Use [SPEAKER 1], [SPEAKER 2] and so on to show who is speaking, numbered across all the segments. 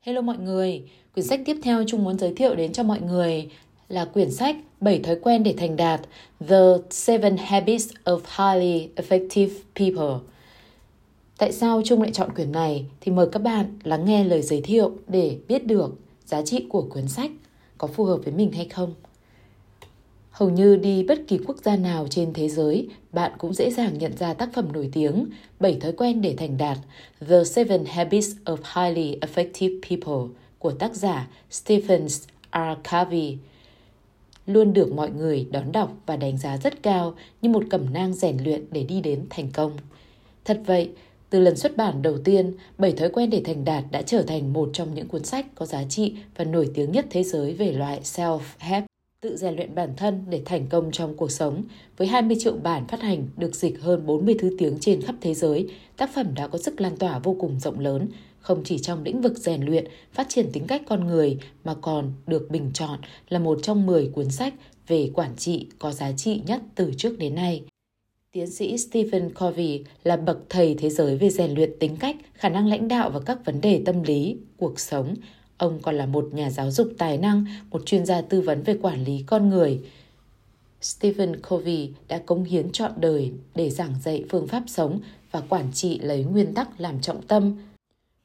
[SPEAKER 1] Hello mọi người, quyển sách tiếp theo Trung muốn giới thiệu đến cho mọi người là quyển sách 7 thói quen để thành đạt The Seven Habits of Highly Effective People. Tại sao Trung lại chọn quyển này thì mời các bạn lắng nghe lời giới thiệu để biết được giá trị của cuốn sách có phù hợp với mình hay không. Hầu như đi bất kỳ quốc gia nào trên thế giới, bạn cũng dễ dàng nhận ra tác phẩm nổi tiếng 7 thói quen để thành đạt The Seven Habits of Highly Effective People của tác giả Stephen R. Covey luôn được mọi người đón đọc và đánh giá rất cao như một cẩm nang rèn luyện để đi đến thành công. Thật vậy, từ lần xuất bản đầu tiên, "Bảy thói quen để thành đạt đã trở thành một trong những cuốn sách có giá trị và nổi tiếng nhất thế giới về loại self-help tự rèn luyện bản thân để thành công trong cuộc sống. Với 20 triệu bản phát hành được dịch hơn 40 thứ tiếng trên khắp thế giới, tác phẩm đã có sức lan tỏa vô cùng rộng lớn, không chỉ trong lĩnh vực rèn luyện, phát triển tính cách con người mà còn được bình chọn là một trong 10 cuốn sách về quản trị có giá trị nhất từ trước đến nay. Tiến sĩ Stephen Covey là bậc thầy thế giới về rèn luyện tính cách, khả năng lãnh đạo và các vấn đề tâm lý, cuộc sống. Ông còn là một nhà giáo dục tài năng, một chuyên gia tư vấn về quản lý con người. Stephen Covey đã cống hiến trọn đời để giảng dạy phương pháp sống và quản trị lấy nguyên tắc làm trọng tâm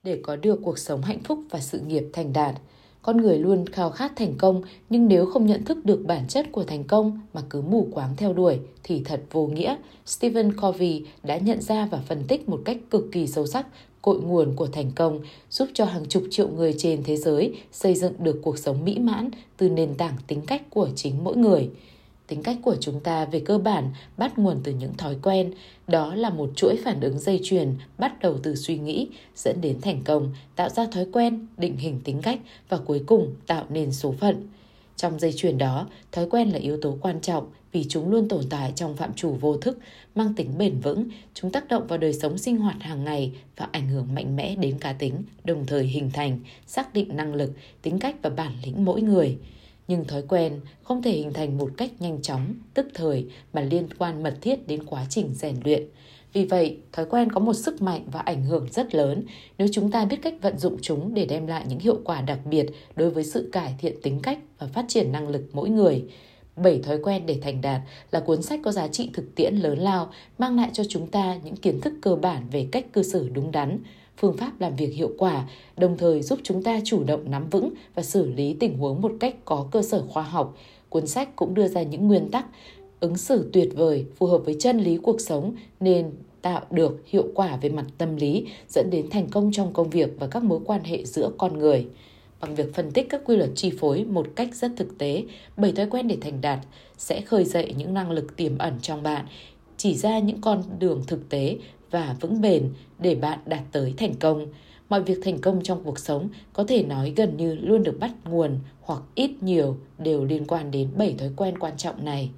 [SPEAKER 1] để có được cuộc sống hạnh phúc và sự nghiệp thành đạt. Con người luôn khao khát thành công, nhưng nếu không nhận thức được bản chất của thành công mà cứ mù quáng theo đuổi thì thật vô nghĩa. Stephen Covey đã nhận ra và phân tích một cách cực kỳ sâu sắc cội nguồn của thành công, giúp cho hàng chục triệu người trên thế giới xây dựng được cuộc sống mỹ mãn từ nền tảng tính cách của chính mỗi người. Tính cách của chúng ta về cơ bản bắt nguồn từ những thói quen, đó là một chuỗi phản ứng dây chuyền bắt đầu từ suy nghĩ dẫn đến thành công, tạo ra thói quen, định hình tính cách và cuối cùng tạo nên số phận. Trong dây chuyền đó, thói quen là yếu tố quan trọng vì chúng luôn tồn tại trong phạm trù vô thức, mang tính bền vững, chúng tác động vào đời sống sinh hoạt hàng ngày và ảnh hưởng mạnh mẽ đến cá tính, đồng thời hình thành, xác định năng lực, tính cách và bản lĩnh mỗi người. Nhưng thói quen không thể hình thành một cách nhanh chóng, tức thời mà liên quan mật thiết đến quá trình rèn luyện. Vì vậy, thói quen có một sức mạnh và ảnh hưởng rất lớn nếu chúng ta biết cách vận dụng chúng để đem lại những hiệu quả đặc biệt đối với sự cải thiện tính cách và phát triển năng lực mỗi người. 7 thói quen để thành đạt là cuốn sách có giá trị thực tiễn lớn lao, mang lại cho chúng ta những kiến thức cơ bản về cách cư xử đúng đắn, phương pháp làm việc hiệu quả, đồng thời giúp chúng ta chủ động nắm vững và xử lý tình huống một cách có cơ sở khoa học. Cuốn sách cũng đưa ra những nguyên tắc ứng xử tuyệt vời phù hợp với chân lý cuộc sống nên tạo được hiệu quả về mặt tâm lý dẫn đến thành công trong công việc và các mối quan hệ giữa con người bằng việc phân tích các quy luật chi phối một cách rất thực tế, bảy thói quen để thành đạt sẽ khơi dậy những năng lực tiềm ẩn trong bạn, chỉ ra những con đường thực tế và vững bền để bạn đạt tới thành công. Mọi việc thành công trong cuộc sống có thể nói gần như luôn được bắt nguồn hoặc ít nhiều đều liên quan đến bảy thói quen quan trọng này.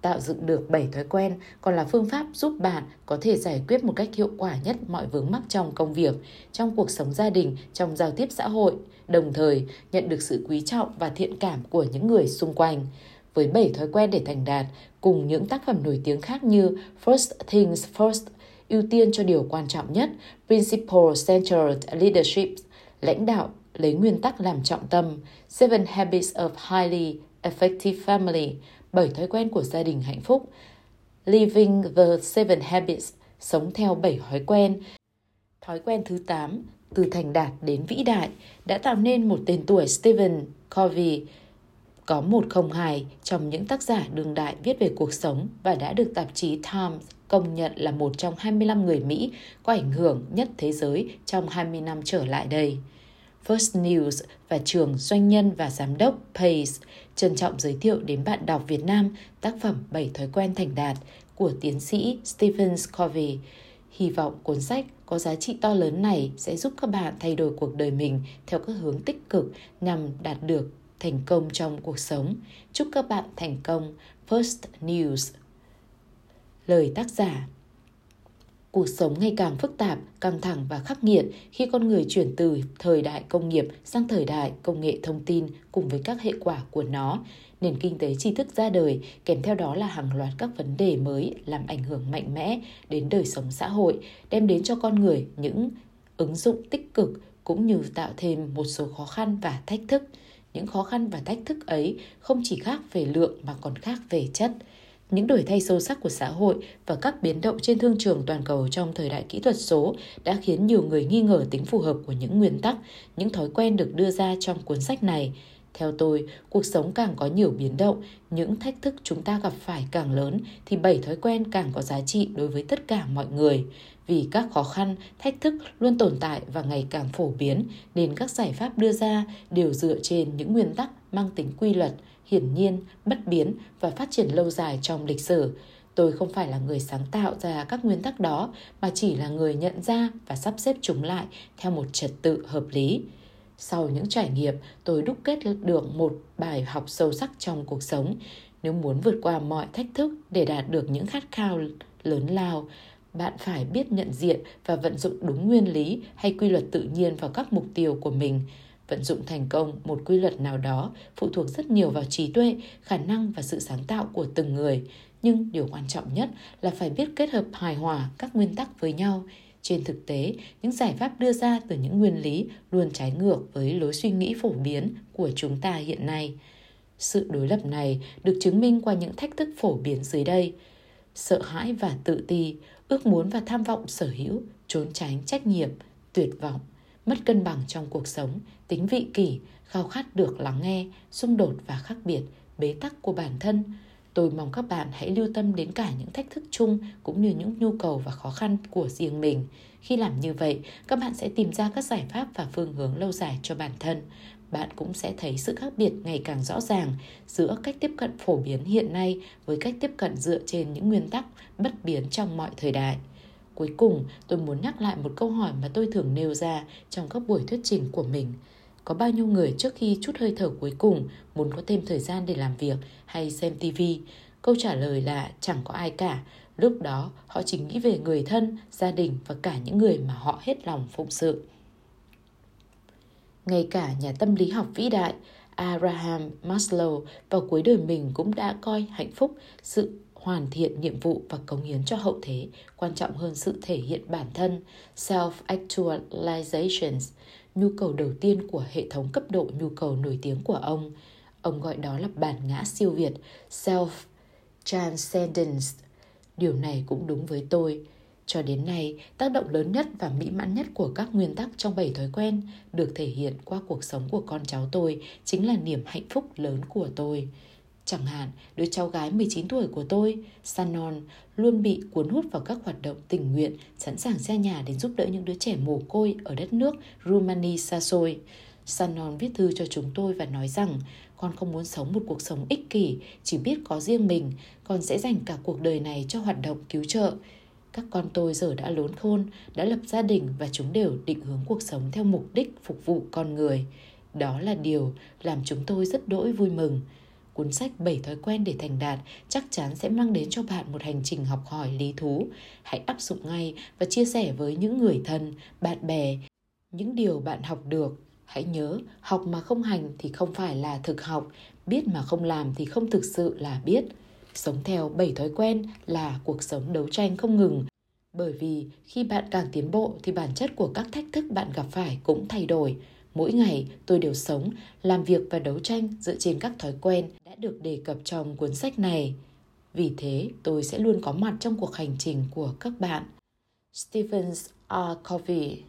[SPEAKER 1] Tạo dựng được 7 thói quen còn là phương pháp giúp bạn có thể giải quyết một cách hiệu quả nhất mọi vướng mắc trong công việc, trong cuộc sống gia đình, trong giao tiếp xã hội, đồng thời nhận được sự quý trọng và thiện cảm của những người xung quanh. Với 7 thói quen để thành đạt, cùng những tác phẩm nổi tiếng khác như First Things First, ưu tiên cho điều quan trọng nhất, Principle Centered Leadership, lãnh đạo lấy nguyên tắc làm trọng tâm, Seven Habits of Highly Effective Family, bảy thói quen của gia đình hạnh phúc, Living the Seven Habits, sống theo bảy thói quen. Thói quen thứ 8, từ thành đạt đến vĩ đại, đã tạo nên một tên tuổi Stephen Covey, có một không hài trong những tác giả đương đại viết về cuộc sống và đã được tạp chí Times công nhận là một trong 25 người Mỹ có ảnh hưởng nhất thế giới trong 20 năm trở lại đây. First News và trường Doanh nhân và Giám đốc Pace trân trọng giới thiệu đến bạn đọc Việt Nam tác phẩm 7 thói quen thành đạt của tiến sĩ Stephen Covey. Hy vọng cuốn sách có giá trị to lớn này sẽ giúp các bạn thay đổi cuộc đời mình theo các hướng tích cực nhằm đạt được thành công trong cuộc sống. Chúc các bạn thành công. First News Lời tác giả Cuộc sống ngày càng phức tạp, căng thẳng và khắc nghiệt khi con người chuyển từ thời đại công nghiệp sang thời đại công nghệ thông tin cùng với các hệ quả của nó. Nền kinh tế tri thức ra đời, kèm theo đó là hàng loạt các vấn đề mới làm ảnh hưởng mạnh mẽ đến đời sống xã hội, đem đến cho con người những ứng dụng tích cực cũng như tạo thêm một số khó khăn và thách thức. Những khó khăn và thách thức ấy không chỉ khác về lượng mà còn khác về chất. Những đổi thay sâu sắc của xã hội và các biến động trên thương trường toàn cầu trong thời đại kỹ thuật số đã khiến nhiều người nghi ngờ tính phù hợp của những nguyên tắc, những thói quen được đưa ra trong cuốn sách này. Theo tôi, cuộc sống càng có nhiều biến động, những thách thức chúng ta gặp phải càng lớn thì bảy thói quen càng có giá trị đối với tất cả mọi người. Vì các khó khăn, thách thức luôn tồn tại và ngày càng phổ biến nên các giải pháp đưa ra đều dựa trên những nguyên tắc mang tính quy luật, hiển nhiên, bất biến và phát triển lâu dài trong lịch sử. Tôi không phải là người sáng tạo ra các nguyên tắc đó mà chỉ là người nhận ra và sắp xếp chúng lại theo một trật tự hợp lý. Sau những trải nghiệm, tôi đúc kết được một bài học sâu sắc trong cuộc sống. Nếu muốn vượt qua mọi thách thức để đạt được những khát khao lớn lao, bạn phải biết nhận diện và vận dụng đúng nguyên lý hay quy luật tự nhiên vào các mục tiêu của mình. Vận dụng thành công một quy luật nào đó phụ thuộc rất nhiều vào trí tuệ, khả năng và sự sáng tạo của từng người. Nhưng điều quan trọng nhất là phải biết kết hợp hài hòa các nguyên tắc với nhau trên thực tế, những giải pháp đưa ra từ những nguyên lý luôn trái ngược với lối suy nghĩ phổ biến của chúng ta hiện nay. Sự đối lập này được chứng minh qua những thách thức phổ biến dưới đây. Sợ hãi và tự ti, ước muốn và tham vọng sở hữu, trốn tránh trách nhiệm, tuyệt vọng, mất cân bằng trong cuộc sống, tính vị kỷ, khao khát được lắng nghe, xung đột và khác biệt, bế tắc của bản thân, Tôi mong các bạn hãy lưu tâm đến cả những thách thức chung cũng như những nhu cầu và khó khăn của riêng mình. Khi làm như vậy, các bạn sẽ tìm ra các giải pháp và phương hướng lâu dài cho bản thân. Bạn cũng sẽ thấy sự khác biệt ngày càng rõ ràng giữa cách tiếp cận phổ biến hiện nay với cách tiếp cận dựa trên những nguyên tắc bất biến trong mọi thời đại. Cuối cùng, tôi muốn nhắc lại một câu hỏi mà tôi thường nêu ra trong các buổi thuyết trình của mình – có bao nhiêu người trước khi chút hơi thở cuối cùng muốn có thêm thời gian để làm việc hay xem TV Câu trả lời là chẳng có ai cả. Lúc đó họ chỉ nghĩ về người thân, gia đình và cả những người mà họ hết lòng phụng sự. Ngay cả nhà tâm lý học vĩ đại Abraham Maslow vào cuối đời mình cũng đã coi hạnh phúc, sự hoàn thiện nhiệm vụ và cống hiến cho hậu thế quan trọng hơn sự thể hiện bản thân self-actualization nhu cầu đầu tiên của hệ thống cấp độ nhu cầu nổi tiếng của ông. Ông gọi đó là bản ngã siêu việt, self-transcendence. Điều này cũng đúng với tôi. Cho đến nay, tác động lớn nhất và mỹ mãn nhất của các nguyên tắc trong bảy thói quen được thể hiện qua cuộc sống của con cháu tôi chính là niềm hạnh phúc lớn của tôi. Chẳng hạn, đứa cháu gái 19 tuổi của tôi, Sanon, luôn bị cuốn hút vào các hoạt động tình nguyện, sẵn sàng xe nhà đến giúp đỡ những đứa trẻ mồ côi ở đất nước Rumani xa xôi. Sanon viết thư cho chúng tôi và nói rằng con không muốn sống một cuộc sống ích kỷ, chỉ biết có riêng mình, con sẽ dành cả cuộc đời này cho hoạt động cứu trợ. Các con tôi giờ đã lớn khôn, đã lập gia đình và chúng đều định hướng cuộc sống theo mục đích phục vụ con người. Đó là điều làm chúng tôi rất đỗi vui mừng. Cuốn sách 7 thói quen để thành đạt chắc chắn sẽ mang đến cho bạn một hành trình học hỏi lý thú. Hãy áp dụng ngay và chia sẻ với những người thân, bạn bè những điều bạn học được. Hãy nhớ, học mà không hành thì không phải là thực học, biết mà không làm thì không thực sự là biết. Sống theo 7 thói quen là cuộc sống đấu tranh không ngừng. Bởi vì khi bạn càng tiến bộ thì bản chất của các thách thức bạn gặp phải cũng thay đổi. Mỗi ngày tôi đều sống, làm việc và đấu tranh dựa trên các thói quen đã được đề cập trong cuốn sách này. Vì thế, tôi sẽ luôn có mặt trong cuộc hành trình của các bạn. Stephen R. Covey